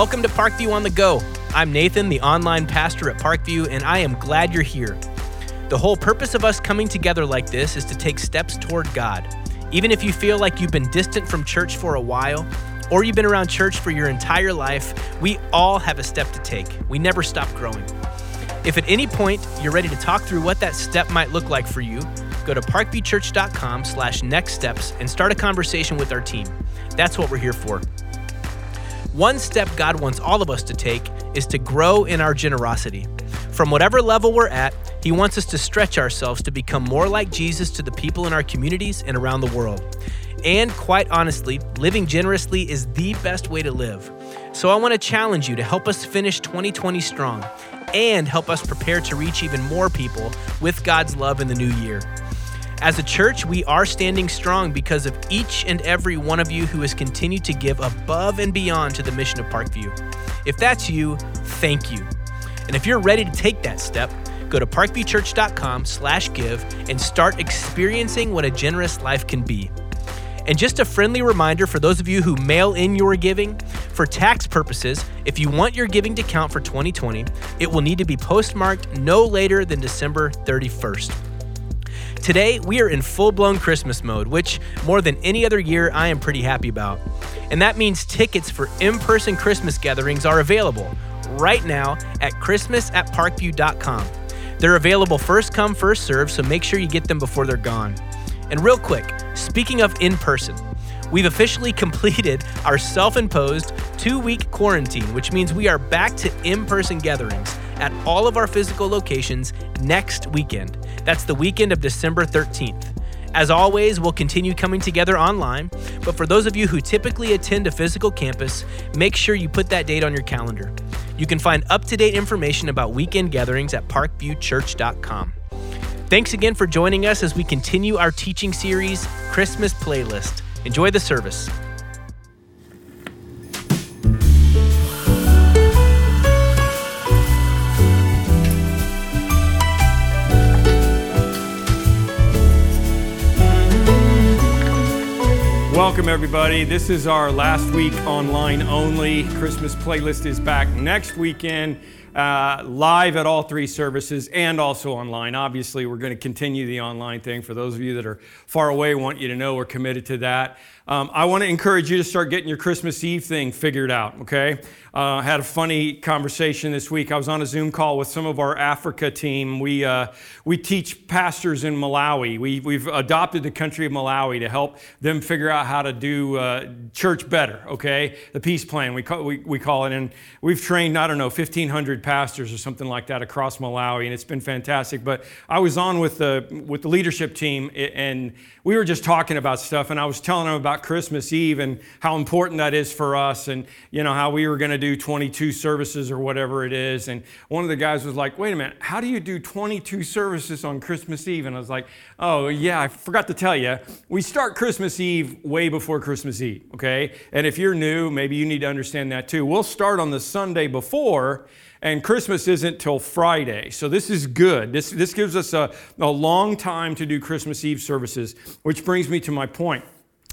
Welcome to Parkview on the Go. I'm Nathan, the online pastor at Parkview, and I am glad you're here. The whole purpose of us coming together like this is to take steps toward God. Even if you feel like you've been distant from church for a while, or you've been around church for your entire life, we all have a step to take. We never stop growing. If at any point you're ready to talk through what that step might look like for you, go to parkviewchurch.com slash next steps and start a conversation with our team. That's what we're here for. One step God wants all of us to take is to grow in our generosity. From whatever level we're at, He wants us to stretch ourselves to become more like Jesus to the people in our communities and around the world. And quite honestly, living generously is the best way to live. So I want to challenge you to help us finish 2020 strong and help us prepare to reach even more people with God's love in the new year. As a church, we are standing strong because of each and every one of you who has continued to give above and beyond to the mission of Parkview. If that's you, thank you. And if you're ready to take that step, go to parkviewchurch.com/give and start experiencing what a generous life can be. And just a friendly reminder for those of you who mail in your giving, for tax purposes, if you want your giving to count for 2020, it will need to be postmarked no later than December 31st. Today, we are in full blown Christmas mode, which more than any other year, I am pretty happy about. And that means tickets for in person Christmas gatherings are available right now at Christmas at parkview.com. They're available first come, first serve, so make sure you get them before they're gone. And real quick, speaking of in person, we've officially completed our self imposed two week quarantine, which means we are back to in person gatherings at all of our physical locations next weekend. That's the weekend of December 13th. As always, we'll continue coming together online, but for those of you who typically attend a physical campus, make sure you put that date on your calendar. You can find up to date information about weekend gatherings at parkviewchurch.com. Thanks again for joining us as we continue our teaching series, Christmas Playlist. Enjoy the service. Welcome, everybody. This is our last week online only. Christmas playlist is back next weekend, uh, live at all three services and also online. Obviously, we're going to continue the online thing. For those of you that are far away, want you to know we're committed to that. Um, I want to encourage you to start getting your Christmas Eve thing figured out, okay? Uh, had a funny conversation this week. I was on a Zoom call with some of our Africa team. We, uh, we teach pastors in Malawi. We, we've adopted the country of Malawi to help them figure out how to do uh, church better, okay? The peace plan, we call, we, we call it. And we've trained, I don't know, 1,500 pastors or something like that across Malawi, and it's been fantastic. But I was on with the, with the leadership team, and we were just talking about stuff, and I was telling them about Christmas Eve and how important that is for us, and, you know, how we were going to do 22 services or whatever it is. And one of the guys was like, wait a minute, how do you do 22 services on Christmas Eve? And I was like, oh, yeah, I forgot to tell you. We start Christmas Eve way before Christmas Eve, okay? And if you're new, maybe you need to understand that too. We'll start on the Sunday before and Christmas isn't till Friday. So this is good. This, this gives us a, a long time to do Christmas Eve services, which brings me to my point.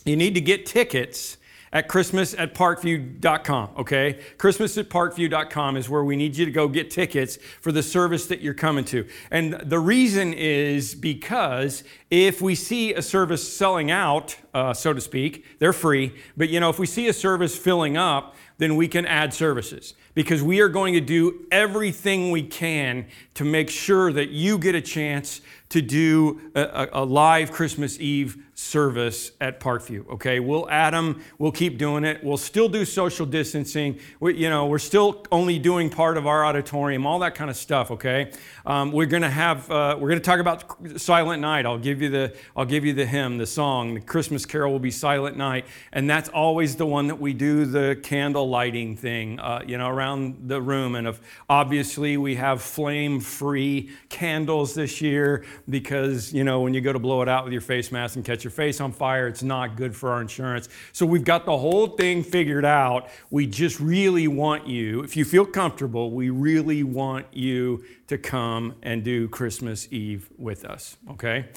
You need to get tickets at Christmas at parkview.com, okay? Christmas at parkview.com is where we need you to go get tickets for the service that you're coming to. And the reason is because if we see a service selling out, uh, so to speak, they're free. But you know, if we see a service filling up, then we can add services because we are going to do everything we can to make sure that you get a chance to do a, a, live Christmas Eve service at Parkview. Okay, we'll add them. We'll keep doing it. We'll still do social distancing. We, you know, we're still only doing part of our auditorium, all that kind of stuff. Okay, um, we're gonna have. Uh, we're gonna talk about Silent Night. I'll give you the. I'll give you the hymn, the song. The Christmas Carol will be Silent Night, and that's always the one that we do the candle lighting thing. Uh, you know, around the room, and if obviously we have flame-free candles this year because, you know, when you go to blow it out with your face mask and catch your face on fire, it's not good for our insurance. So we've got the whole thing figured out. We just really want you, if you feel comfortable, we really want you to come and do Christmas Eve with us, okay?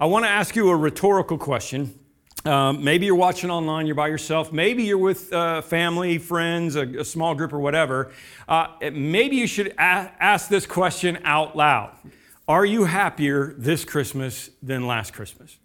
I want to ask you a rhetorical question. Um, maybe you're watching online, you're by yourself. Maybe you're with uh, family, friends, a, a, small group, or whatever. Uh, maybe you should a- ask this question out loud Are you happier this Christmas than last Christmas?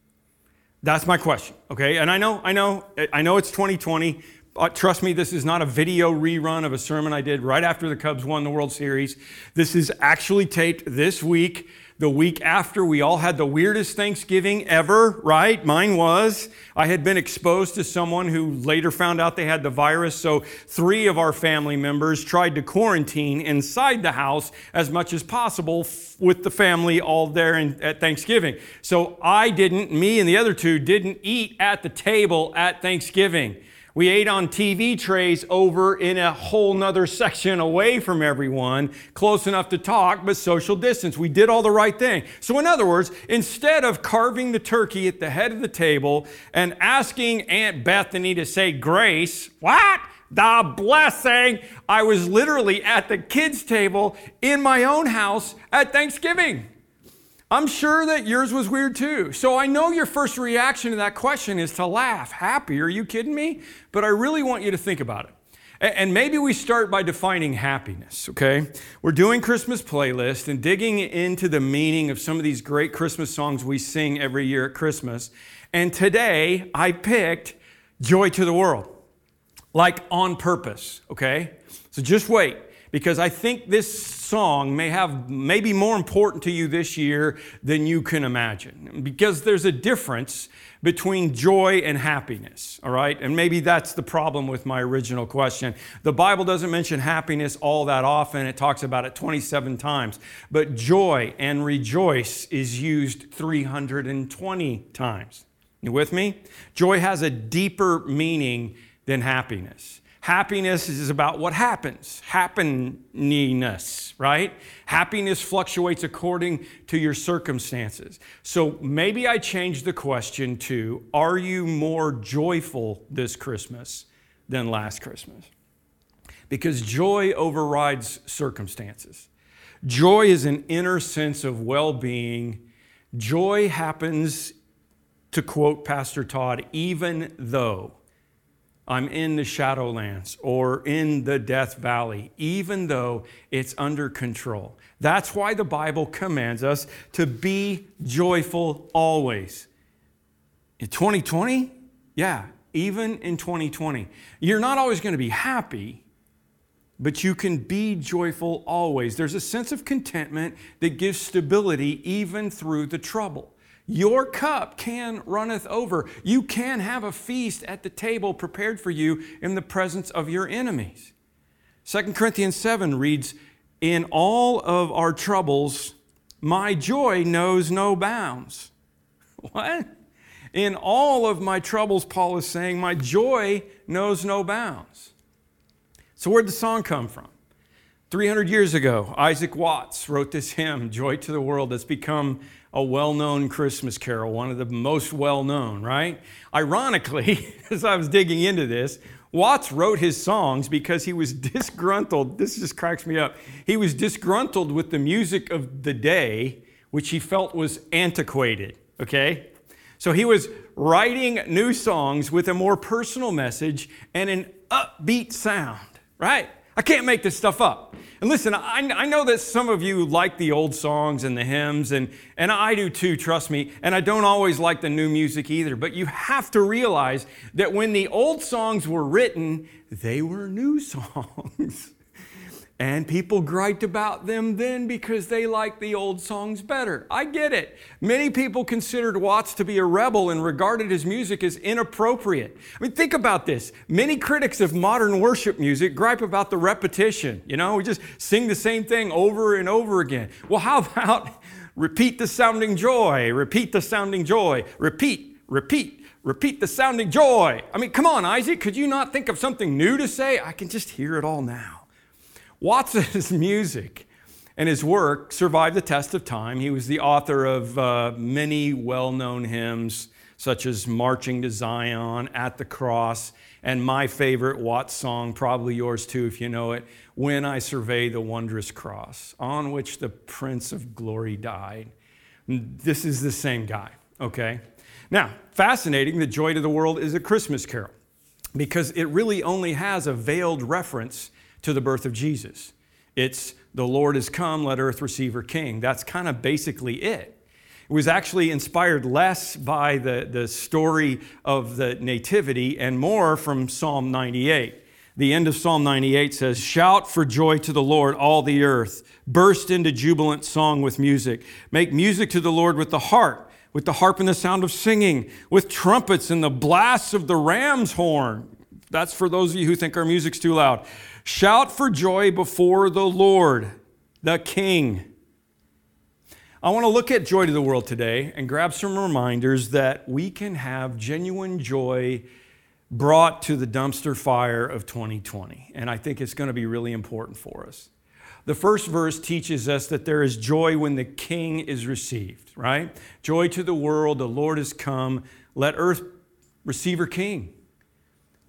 That's my question, okay? And I know, I know, I know it's 2020. Uh, trust me, this is not a video rerun of a sermon I did right after the Cubs won the World Series. This is actually taped this week the week after, we all had the weirdest Thanksgiving ever, right? Mine was. I had been exposed to someone who later found out they had the virus. So, three of our family members tried to quarantine inside the house as much as possible with the family all there in, at Thanksgiving. So, I didn't, me and the other two didn't eat at the table at Thanksgiving. We ate on TV trays over in a whole nother section away from everyone, close enough to talk, but social distance. We did all the right thing. So, in other words, instead of carving the turkey at the head of the table and asking Aunt Bethany to say grace, what? The blessing. I was literally at the kids' table in my own house at Thanksgiving. I'm sure that yours was weird too. So I know your first reaction to that question is to laugh. Happy? Are you kidding me? But I really want you to think about it. And maybe we start by defining happiness, okay? We're doing Christmas playlist and digging into the meaning of some of these great Christmas songs we sing every year at Christmas. And today I picked Joy to the World, like on purpose, okay? So just wait because I think this song may have maybe more important to you this year than you can imagine. Because there's a difference between joy and happiness, all right? And maybe that's the problem with my original question. The Bible doesn't mention happiness all that often, it talks about it 27 times. But joy and rejoice is used 320 times. You with me? Joy has a deeper meaning than happiness. Happiness is about what happens, happeningness, right? Happiness fluctuates according to your circumstances. So maybe I change the question to Are you more joyful this Christmas than last Christmas? Because joy overrides circumstances. Joy is an inner sense of well being. Joy happens, to quote Pastor Todd, even though I'm in the Shadowlands or in the Death Valley, even though it's under control. That's why the Bible commands us to be joyful always. In 2020, yeah, even in 2020, you're not always going to be happy, but you can be joyful always. There's a sense of contentment that gives stability even through the trouble. Your cup can runneth over. You can have a feast at the table prepared for you in the presence of your enemies. 2 Corinthians 7 reads, In all of our troubles, my joy knows no bounds. What? In all of my troubles, Paul is saying, my joy knows no bounds. So, where'd the song come from? 300 years ago, Isaac Watts wrote this hymn, Joy to the World, that's become a well known Christmas carol, one of the most well known, right? Ironically, as I was digging into this, Watts wrote his songs because he was disgruntled. This just cracks me up. He was disgruntled with the music of the day, which he felt was antiquated, okay? So he was writing new songs with a more personal message and an upbeat sound, right? I can't make this stuff up. And listen, I, I, know that some of you like the old songs and the hymns, and, and I do too, trust me. And I don't always like the new music either. But you have to realize that when the old songs were written, they were new songs. And people griped about them then because they liked the old songs better. I get it. Many people considered Watts to be a rebel and regarded his music as inappropriate. I mean, think about this. Many critics of modern worship music gripe about the repetition. You know, we just sing the same thing over and over again. Well, how about repeat the sounding joy, repeat the sounding joy, repeat, repeat, repeat the sounding joy? I mean, come on, Isaac, could you not think of something new to say? I can just hear it all now. Watts's music and his work survived the test of time. He was the author of uh, many well known hymns, such as Marching to Zion, At the Cross, and my favorite Watts song, probably yours too if you know it, When I Survey the Wondrous Cross, on which the Prince of Glory died. This is the same guy, Okay? Now, fascinating that Joy to the World is a Christmas carol because it really only has a veiled reference to the birth of Jesus. It's the Lord is come, let earth receive her king. That's kind of basically it. It was actually inspired less by the, the story of the Nativity and more from Psalm 98. The end of Psalm 98 says, Shout for joy to the Lord, all the earth. Burst into jubilant song with music. Make music to the Lord with the harp, with the harp and the sound of singing, with trumpets and the blasts of the ram's horn. That's for those of you who think our music's too loud. Shout for joy before the Lord, the King. I want to look at joy to the world today and grab some reminders that we can have genuine joy brought to the dumpster fire of 2020. And I think it's going to be really important for us. The first verse teaches us that there is joy when the king is received, right? Joy to the world, the Lord has come. Let earth receive her king.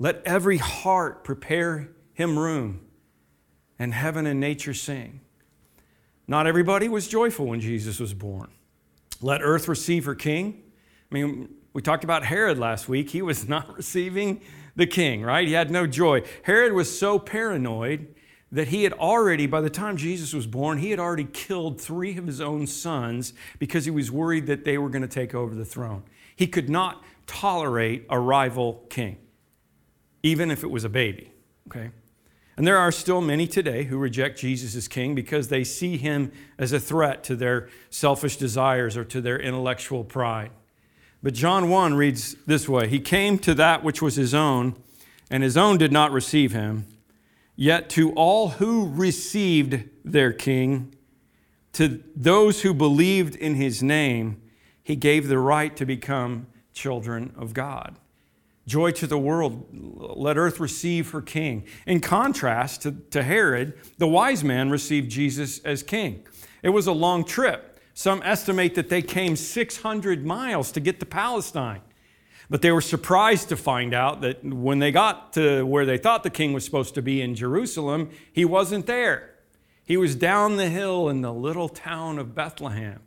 Let every heart prepare him room, and heaven and nature sing. Not everybody was joyful when Jesus was born. Let earth receive her king. I mean, we talked about Herod last week. He was not receiving the king, right? He had no joy. Herod was so paranoid that he had already, by the time Jesus was born, he had already killed three of his own sons because he was worried that they were going to take over the throne. He could not tolerate a rival king, even if it was a baby, okay? And there are still many today who reject Jesus as king because they see him as a threat to their selfish desires or to their intellectual pride. But John 1 reads this way He came to that which was his own, and his own did not receive him. Yet to all who received their king, to those who believed in his name, he gave the right to become children of God. Joy to the world. Let earth receive her king. In contrast to, to Herod, the wise man received Jesus as king. It was a long trip. Some estimate that they came 600 miles to get to Palestine. But they were surprised to find out that when they got to where they thought the king was supposed to be in Jerusalem, he wasn't there. He was down the hill in the little town of Bethlehem.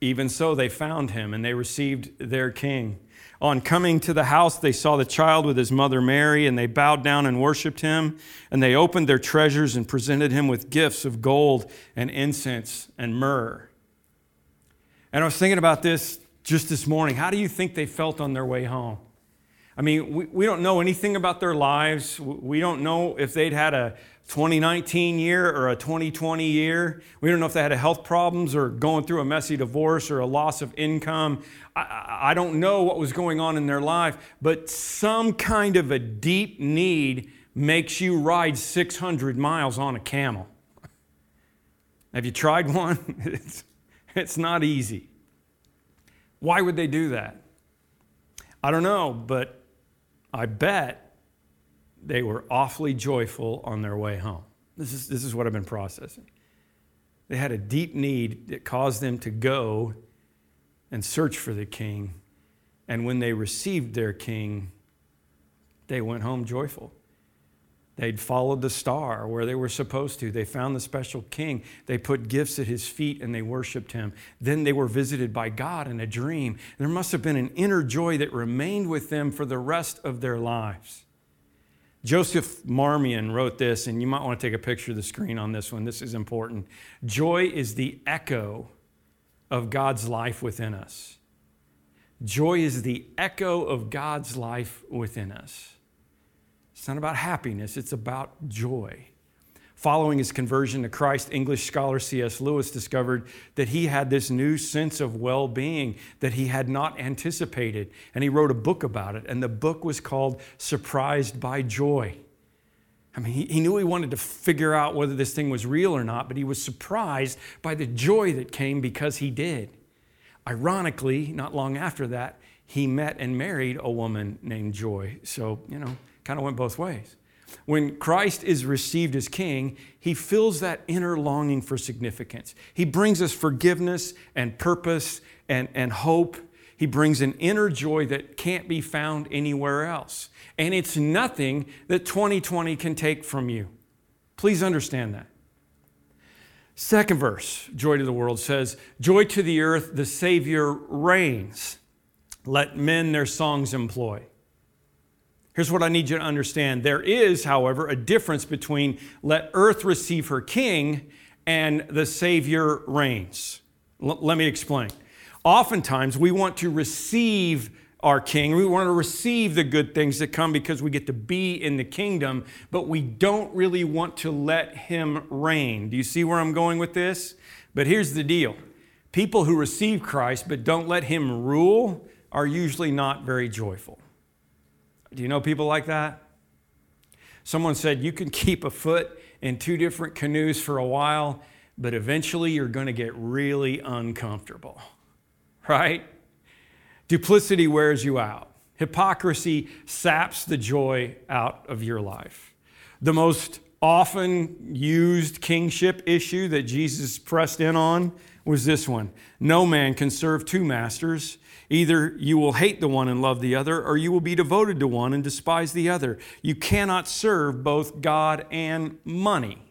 Even so, they found him and they received their king. On coming to the house, they saw the child with his mother Mary, and they bowed down and worshiped him. And they opened their treasures and presented him with gifts of gold and incense and myrrh. And I was thinking about this just this morning. How do you think they felt on their way home? I mean, we, we don't know anything about their lives. We don't know if they'd had a 2019 year or a 2020 year. We don't know if they had health problems or going through a messy divorce or a loss of income. I, I don't know what was going on in their life, but some kind of a deep need makes you ride 600 miles on a camel. Have you tried one? It's, it's not easy. Why would they do that? I don't know, but I bet they were awfully joyful on their way home. This is, this is what I've been processing. They had a deep need that caused them to go and search for the king. And when they received their king, they went home joyful. They'd followed the star where they were supposed to. They found the special king. They put gifts at his feet and they worshiped him. Then they were visited by God in a dream. There must have been an inner joy that remained with them for the rest of their lives. Joseph Marmion wrote this, and you might want to take a picture of the screen on this one. This is important. Joy is the echo of God's life within us. Joy is the echo of God's life within us. It's not about happiness, it's about joy. Following his conversion to Christ, English scholar C.S. Lewis discovered that he had this new sense of well being that he had not anticipated. And he wrote a book about it. And the book was called Surprised by Joy. I mean, he, he knew he wanted to figure out whether this thing was real or not, but he was surprised by the joy that came because he did. Ironically, not long after that, he met and married a woman named Joy. So, you know, kind of went both ways. When Christ is received as king, he fills that inner longing for significance. He brings us forgiveness and purpose and, and hope. He brings an inner joy that can't be found anywhere else. And it's nothing that 2020 can take from you. Please understand that. Second verse, joy to the world says, Joy to the earth, the Savior reigns. Let men their songs employ. Here's what I need you to understand. There is, however, a difference between let earth receive her king and the Savior reigns. L- let me explain. Oftentimes, we want to receive our king. We want to receive the good things that come because we get to be in the kingdom, but we don't really want to let him reign. Do you see where I'm going with this? But here's the deal people who receive Christ but don't let him rule are usually not very joyful. Do you know people like that? Someone said you can keep a foot in two different canoes for a while, but eventually you're going to get really uncomfortable, right? Duplicity wears you out. Hypocrisy saps the joy out of your life. The most often used kingship issue that Jesus pressed in on was this one No man can serve two masters. Either you will hate the one and love the other, or you will be devoted to one and despise the other. You cannot serve both God and money.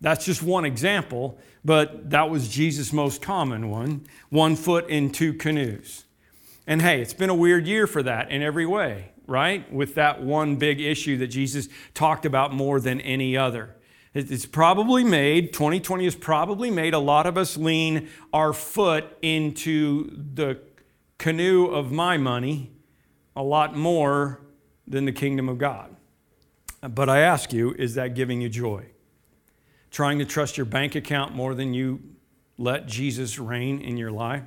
That's just one example, but that was Jesus' most common one one foot in two canoes. And hey, it's been a weird year for that in every way, right? With that one big issue that Jesus talked about more than any other. It's probably made, 2020 has probably made a lot of us lean our foot into the canoe of my money a lot more than the kingdom of God. But I ask you, is that giving you joy? Trying to trust your bank account more than you let Jesus reign in your life?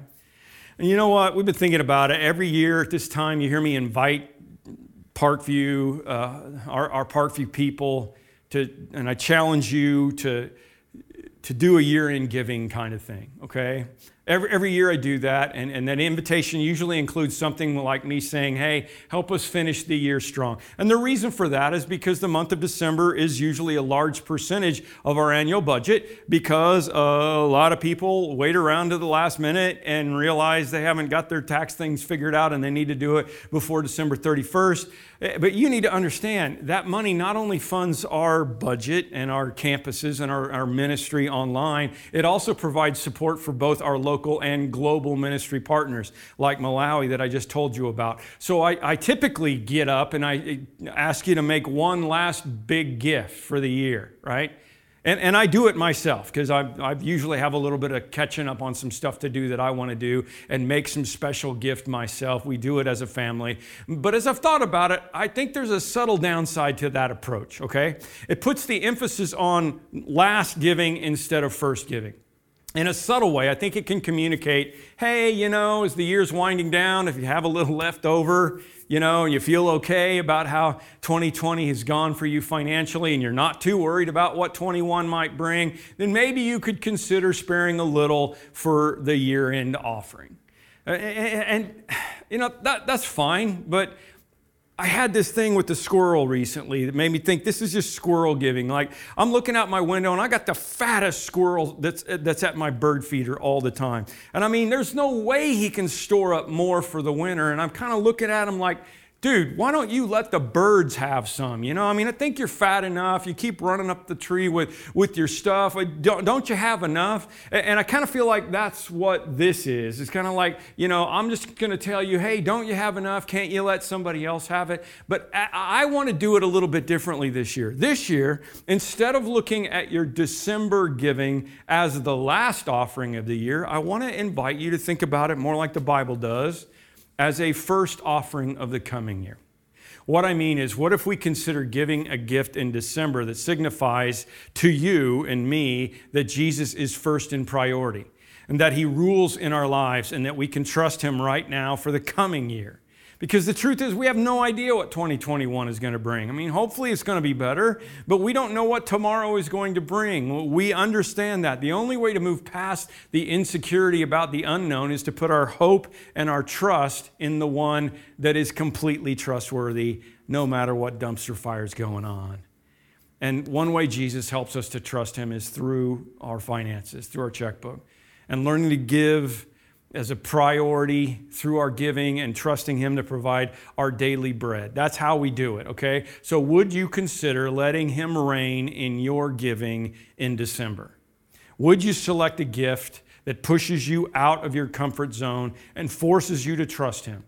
And you know what? We've been thinking about it. Every year at this time, you hear me invite Parkview, uh, our, our Parkview people, to, and I challenge you to, to do a year in giving kind of thing, okay? Every, every year I do that, and, and that invitation usually includes something like me saying, Hey, help us finish the year strong. And the reason for that is because the month of December is usually a large percentage of our annual budget because a lot of people wait around to the last minute and realize they haven't got their tax things figured out and they need to do it before December 31st. Eh, but you need to understand that money not only funds our budget and our campuses and our, our ministry online, it also provides support for both our local and global ministry partners like Malawi that I just told you about. So I, I typically get up and I eh, ask you to make one last big gift for the year, right? And, and I do it myself because I, I usually have a little bit of catching up on some stuff to do that I want to do and make some special gift myself. We do it as a family. But as I've thought about it, I think there's a subtle downside to that approach, okay? It puts the emphasis on last giving instead of first giving in a subtle way, I think it can communicate hey, you know, as the year's winding down, if you have a little left over, you know, and you feel okay about how 2020 has gone for you financially and you're not too worried about what 21 might bring, then maybe you could consider sparing a little for the year end offering. Uh, and, you know, that, that's fine, but I had this thing with the squirrel recently that made me think this is just squirrel giving. Like I'm looking out my window and I got the fattest squirrel that's that's at my bird feeder all the time. And I mean, there's no way he can store up more for the winter. And I'm kind of looking at him like, dude, why don't you let the birds have some? You know, I mean, I think you're fat enough. You keep running up the tree with, with your stuff. Don't, don't you have enough? And I kind of feel like that's what this is. It's kind of like, you know, I'm just going to tell you, hey, don't you have enough? Can't you let somebody else have it? But I, I want to do it a little bit differently this year. This year, instead of looking at your December giving as the last offering of the year, I want to invite you to think about it more like the Bible does as a first offering of the coming year. What I mean is, what if we consider giving a gift in December that signifies to you and me that Jesus is first in priority and that he rules in our lives and that we can trust him right now for the coming year? Because the truth is, we have no idea what 2021 is going to bring. I mean, hopefully it's going to be better, but we don't know what tomorrow is going to bring. We understand that. The only way to move past the insecurity about the unknown is to put our hope and our trust in the one that is completely trustworthy, no matter what dumpster fire is going on. And one way Jesus helps us to trust him is through our finances, through our checkbook, and learning to give as a priority through our giving and trusting Him to provide our daily bread. That's how we do it, okay? So, would you consider letting Him reign in your giving in December? Would you select a gift that pushes you out of your comfort zone and forces you to trust Him?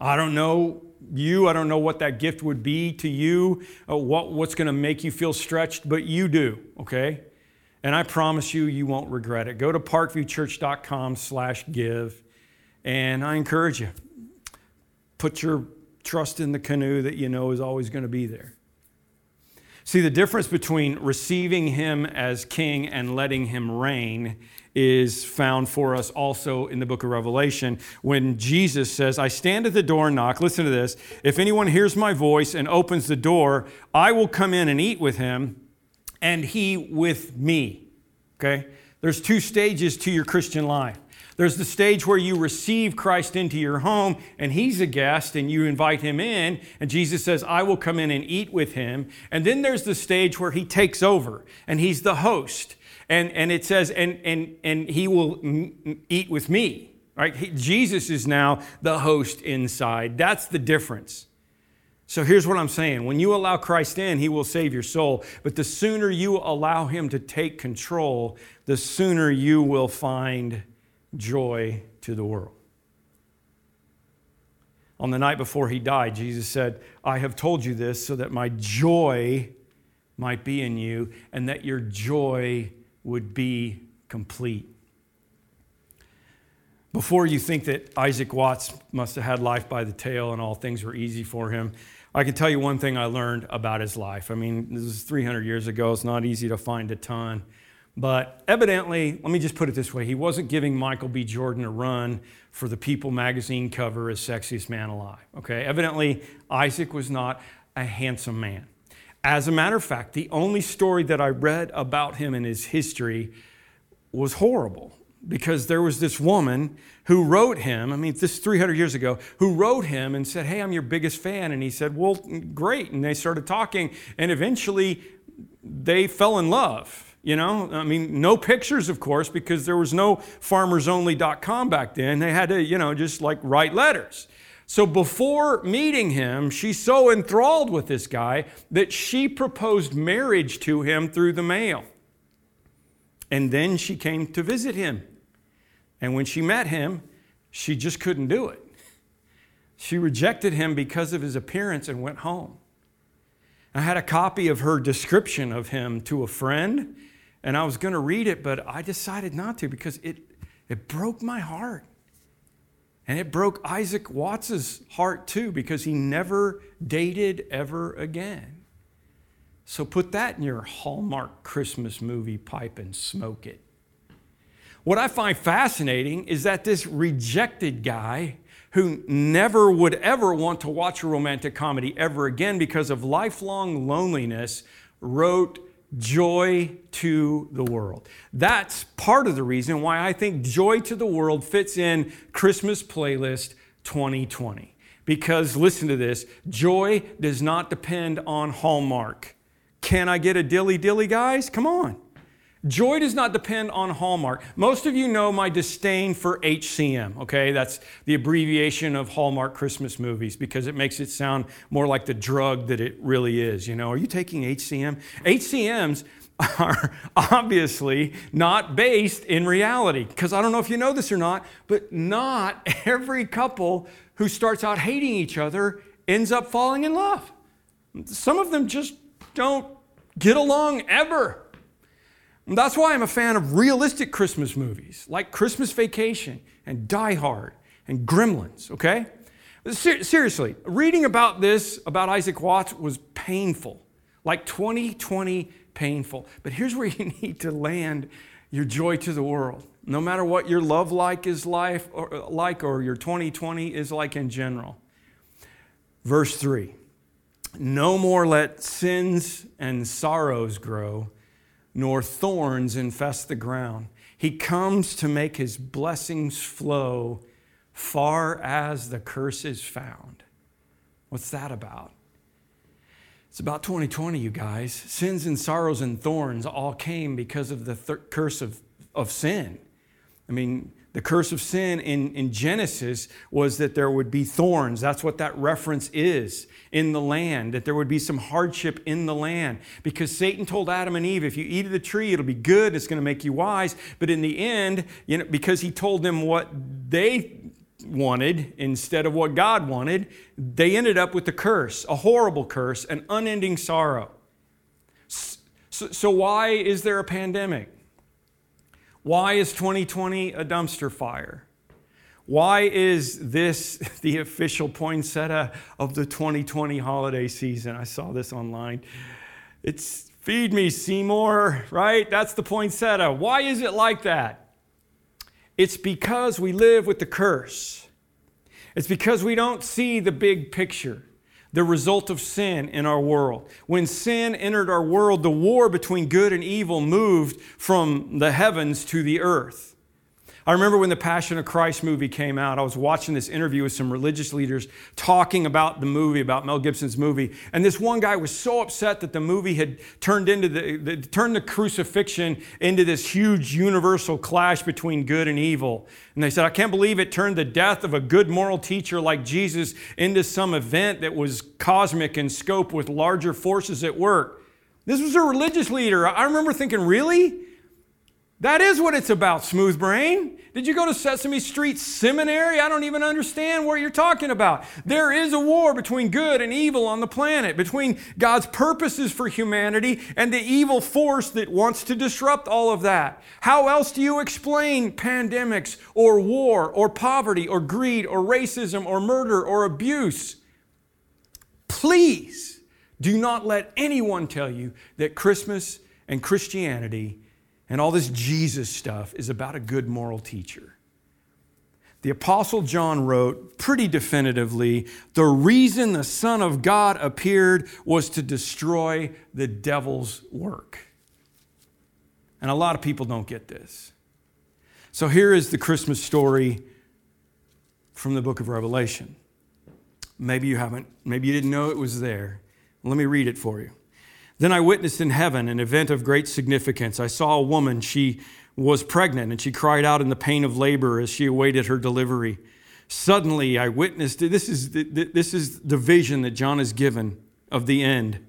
I don't know you, I don't know what that gift would be to you, uh, what, what's going to make you feel stretched, but you do, okay? And I promise you, you won't regret it. Go to parkviewchurch.com slash give, and I encourage you, put your trust in the canoe that you know is always going to be there. See, the difference between receiving him as king and letting him reign is found for us also in the book of Revelation when Jesus says, I stand at the door and knock. Listen to this. If anyone hears my voice and opens the door, I will come in and eat with him, and he with me. Okay? There's two stages to your Christian life. There's the stage where you receive Christ into your home and he's a guest and you invite him in, and Jesus says, I will come in and eat with him. And then there's the stage where he takes over and he's the host. And, and it says, and, and, and he will eat with me. Right? He, Jesus is now the host inside. That's the difference. So here's what I'm saying. When you allow Christ in, he will save your soul. But the sooner you allow him to take control, the sooner you will find joy to the world. On the night before he died, Jesus said, I have told you this so that my joy might be in you and that your joy would be complete. Before you think that Isaac Watts must have had life by the tail and all things were easy for him, I can tell you one thing I learned about his life. I mean, this is 300 years ago. It's not easy to find a ton. But evidently, let me just put it this way he wasn't giving Michael B. Jordan a run for the People magazine cover as sexiest man alive. Okay? Evidently, Isaac was not a handsome man. As a matter of fact, the only story that I read about him in his history was horrible because there was this woman who wrote him, I mean, this 300 years ago, who wrote him and said, Hey, I'm your biggest fan. And he said, Well, great. And they started talking, and eventually they fell in love. You know, I mean, no pictures, of course, because there was no farmersonly.com back then. They had to, you know, just like write letters. So before meeting him, she's so enthralled with this guy that she proposed marriage to him through the mail. And then she came to visit him. And when she met him, she just couldn't do it. She rejected him because of his appearance and went home. I had a copy of her description of him to a friend, and I was going to read it, but I decided not to because it, it broke my heart. And it broke Isaac Watts's heart too because he never dated ever again. So put that in your Hallmark Christmas movie pipe and smoke it. What I find fascinating is that this rejected guy who never would ever want to watch a romantic comedy ever again because of lifelong loneliness wrote Joy to the World. That's part of the reason why I think Joy to the World fits in Christmas playlist 2020. Because listen to this joy does not depend on Hallmark. Can I get a dilly dilly, guys? Come on. Joy does not depend on Hallmark. Most of you know my disdain for HCM, okay? That's the abbreviation of Hallmark Christmas movies because it makes it sound more like the drug that it really is. You know, are you taking HCM? HCMs are obviously not based in reality because I don't know if you know this or not, but not every couple who starts out hating each other ends up falling in love. Some of them just don't get along ever. And that's why I'm a fan of realistic Christmas movies like Christmas Vacation and Die Hard and Gremlins, okay? Ser- seriously, reading about this, about Isaac Watts, was painful. Like 2020 painful. But here's where you need to land your joy to the world. No matter what your love like is life or like or your 2020 is like in general. Verse 3. No more let sins and sorrows grow nor thorns infest the ground. He comes to make his blessings flow far as the curse is found. What's that about? It's about 2020, you guys. Sins and sorrows and thorns all came because of the th- curse of, of sin. I mean, the curse of sin in, in Genesis was that there would be thorns. That's what that reference is in the land, that there would be some hardship in the land. Because Satan told Adam and Eve, if you eat of the tree, it'll be good, it's going to make you wise. But in the end, you know, because he told them what they wanted instead of what God wanted, they ended up with the curse, a horrible curse, an unending sorrow. So, so why is there a pandemic? Why is 2020 a dumpster fire? Why is this the official poinsettia of the 2020 holiday season? I saw this online. It's feed me, Seymour, right? That's the poinsettia. Why is it like that? It's because we live with the curse. It's because we don't see the big picture the result of sin in our world. When sin entered our world, the war between good and evil moved from the heavens to the earth. I remember when the Passion of Christ movie came out, I was watching this interview with some religious leaders talking about the movie, about Mel Gibson's movie. And this one guy was so upset that the movie had turned into the, the turned the crucifixion into this huge universal clash between good and evil. And they said, I can't believe it turned the death of a good moral teacher like Jesus into some event that was cosmic in scope with larger forces at work. This was a religious leader. I remember thinking, really? That is what it's about, smooth brain. Did you go to Sesame Street Seminary? I don't even understand what you're talking about. There is a war between good and evil on the planet, between God's purposes for humanity and the evil force that wants to disrupt all of that. How else do you explain pandemics or war or poverty or greed or racism or murder or abuse? Please do not let anyone tell you that Christmas and Christianity and all this Jesus stuff is about a good moral teacher. The Apostle John wrote pretty definitively the reason the Son of God appeared was to destroy the devil's work. And a lot of people don't get this. So here is the Christmas story from the book of Revelation. Maybe you haven't, maybe you didn't know it was there. Let me read it for you. Then I witnessed in heaven an event of great significance. I saw a woman, she was pregnant, and she cried out in the pain of labor as she awaited her delivery. Suddenly, I witnessed this is the, this is the vision that John is given of the end.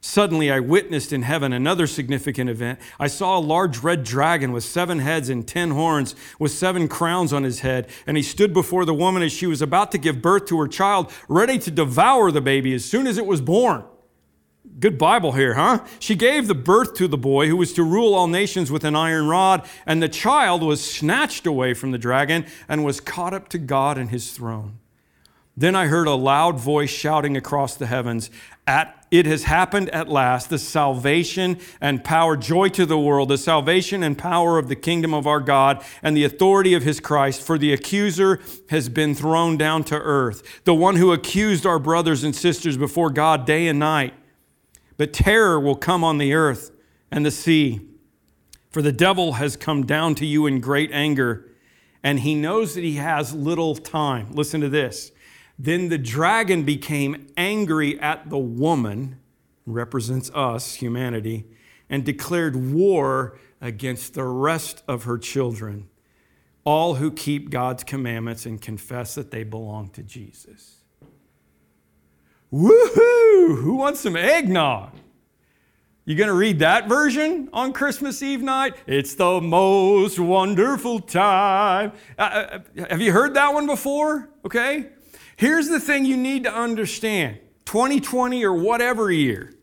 Suddenly, I witnessed in heaven another significant event. I saw a large red dragon with seven heads and ten horns, with seven crowns on his head. And he stood before the woman as she was about to give birth to her child, ready to devour the baby as soon as it was born. Good Bible here, huh? She gave the birth to the boy who was to rule all nations with an iron rod, and the child was snatched away from the dragon and was caught up to God and his throne. Then I heard a loud voice shouting across the heavens, at, It has happened at last, the salvation and power, joy to the world, the salvation and power of the kingdom of our God and the authority of his Christ, for the accuser has been thrown down to earth, the one who accused our brothers and sisters before God day and night. But terror will come on the earth and the sea. For the devil has come down to you in great anger, and he knows that he has little time. Listen to this. Then the dragon became angry at the woman, represents us, humanity, and declared war against the rest of her children, all who keep God's commandments and confess that they belong to Jesus. Woohoo! Who wants some eggnog? You going to read that version on Christmas Eve night? It's the most wonderful time. Uh, uh, have you heard that one before? Okay. Here's the thing you need to understand 2020 or whatever year.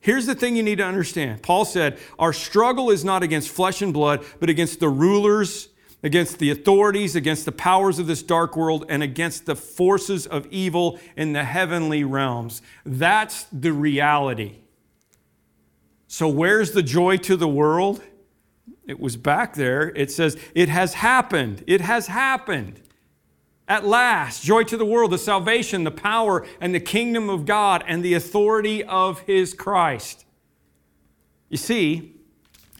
Here's the thing you need to understand. Paul said, Our struggle is not against flesh and blood, but against the rulers against the authorities, against the powers of this dark world, and against the forces of evil in the heavenly realms. That's the reality. So, where's the joy to the world? It was back there. It says, It has happened. It has happened. At last, joy to the world, the salvation, the power, and the kingdom of God, and the authority of His Christ. You see,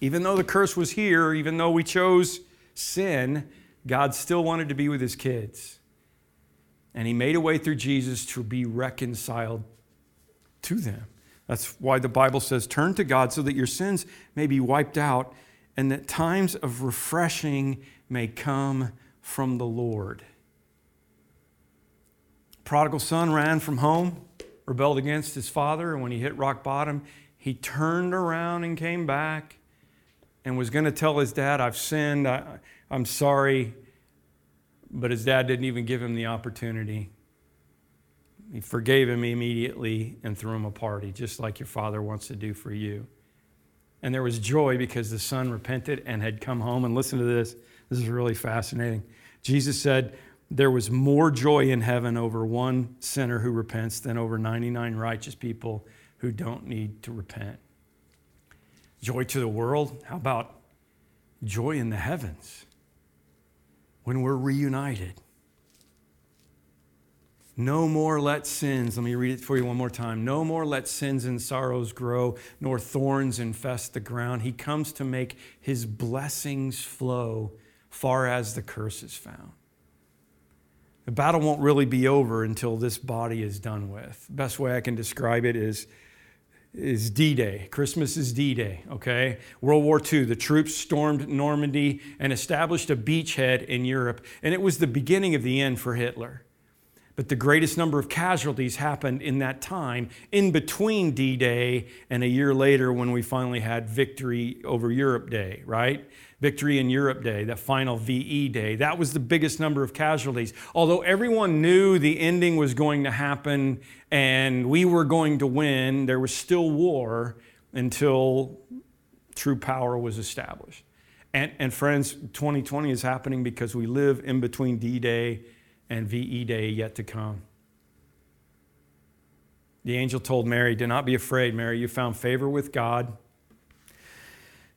even though the curse was here, even though we chose sin, God still wanted to be with his kids. And he made a way through Jesus to be reconciled to them. That's why the Bible says, Turn to God so that your sins may be wiped out and that times of refreshing may come from the Lord. Prodigal son ran from home, rebelled against his father, and when he hit rock bottom, he turned around and came back and was going to tell his dad, I've sinned, I, am sorry. But his dad didn't even give him the opportunity. He forgave him immediately and threw him a party, just like your father wants to do for you. And there was joy because the son repented and had come home. And listen to this this is really fascinating. Jesus said, There was more joy in heaven over one sinner who repents than over 99 righteous people who don't need to repent. Joy to the world? How about joy in the heavens when we're reunited? No more let sins, let me read it for you one more time. No more let sins and sorrows grow, nor thorns infest the ground. He comes to make his blessings flow far as the curse is found. The battle won't really be over until this body is done with. Best way I can describe it is, is D Day. Christmas is D Day, okay? World War II, the troops stormed Normandy and established a beachhead in Europe, and it was the beginning of the end for Hitler. But the greatest number of casualties happened in that time, in between D Day and a year later when we finally had victory over Europe Day, right? Victory in Europe Day, that final VE Day. That was the biggest number of casualties. Although everyone knew the ending was going to happen and we were going to win, there was still war until true power was established. And, and friends, 2020 is happening because we live in between D Day and VE Day yet to come. The angel told Mary, Do not be afraid, Mary. You found favor with God.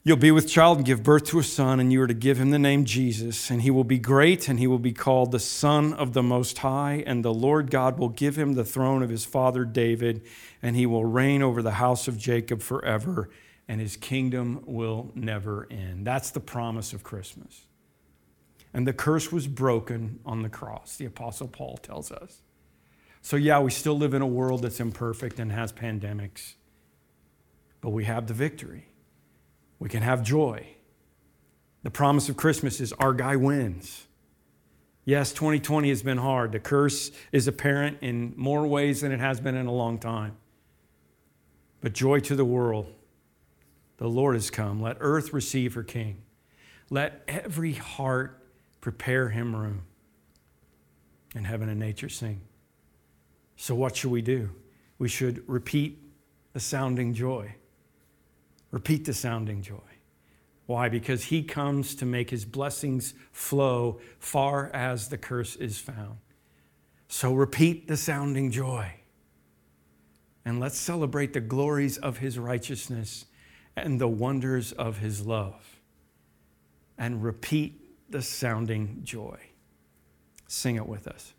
You'll be with child and give birth to a son, and you are to give him the name Jesus. And he will be great, and he will be called the Son of the Most High. And the Lord God will give him the throne of his father David, and he will reign over the house of Jacob forever, and his kingdom will never end. That's the promise of Christmas. And the curse was broken on the cross, the Apostle Paul tells us. So, yeah, we still live in a world that's imperfect and has pandemics, but we have the victory. We can have joy. The promise of Christmas is our guy wins. Yes, 2020 has been hard. The curse is apparent in more ways than it has been in a long time. But joy to the world. The Lord has come. Let earth receive her King. Let every heart prepare him room. And heaven and nature sing. So, what should we do? We should repeat the sounding joy. Repeat the sounding joy. Why? Because he comes to make his blessings flow far as the curse is found. So, repeat the sounding joy. And let's celebrate the glories of his righteousness and the wonders of his love. And repeat the sounding joy. Sing it with us.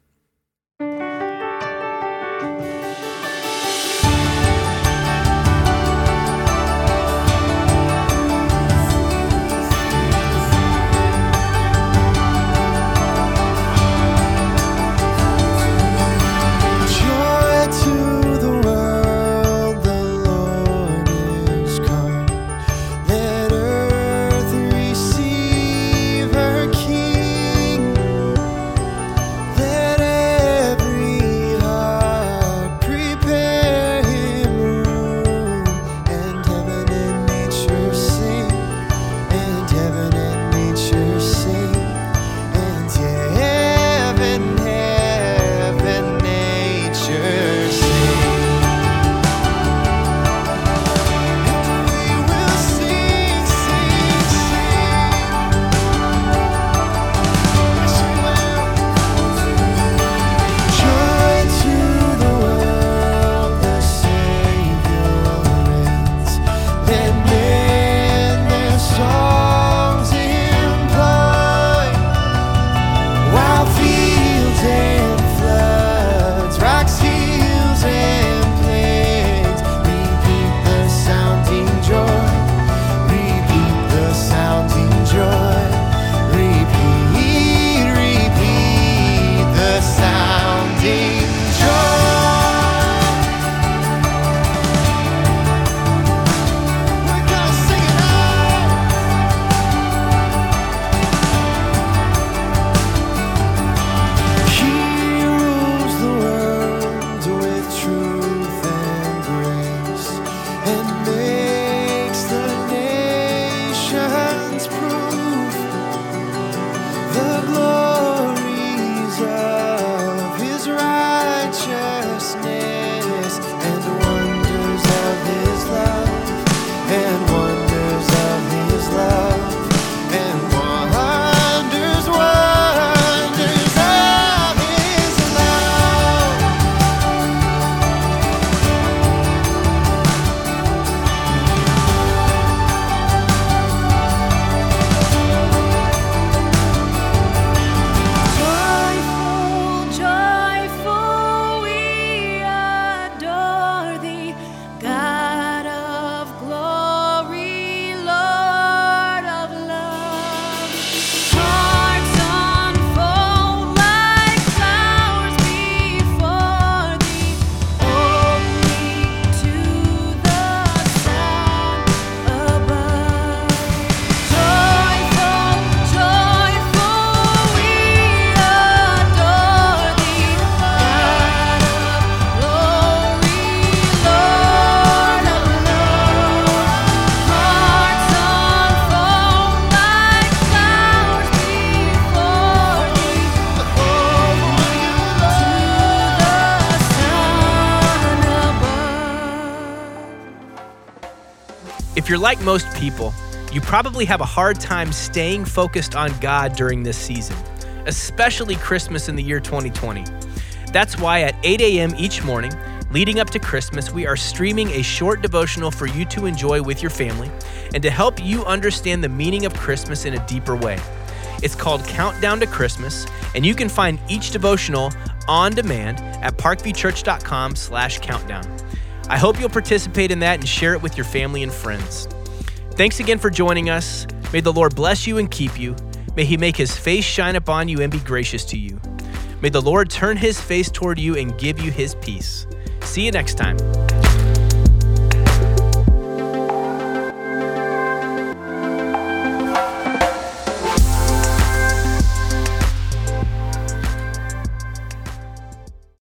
If you're like most people, you probably have a hard time staying focused on God during this season, especially Christmas in the year 2020. That's why at 8 a.m. each morning, leading up to Christmas, we are streaming a short devotional for you to enjoy with your family and to help you understand the meaning of Christmas in a deeper way. It's called Countdown to Christmas, and you can find each devotional on demand at parkviewchurch.com slash countdown. I hope you'll participate in that and share it with your family and friends. Thanks again for joining us. May the Lord bless you and keep you. May he make his face shine upon you and be gracious to you. May the Lord turn his face toward you and give you his peace. See you next time.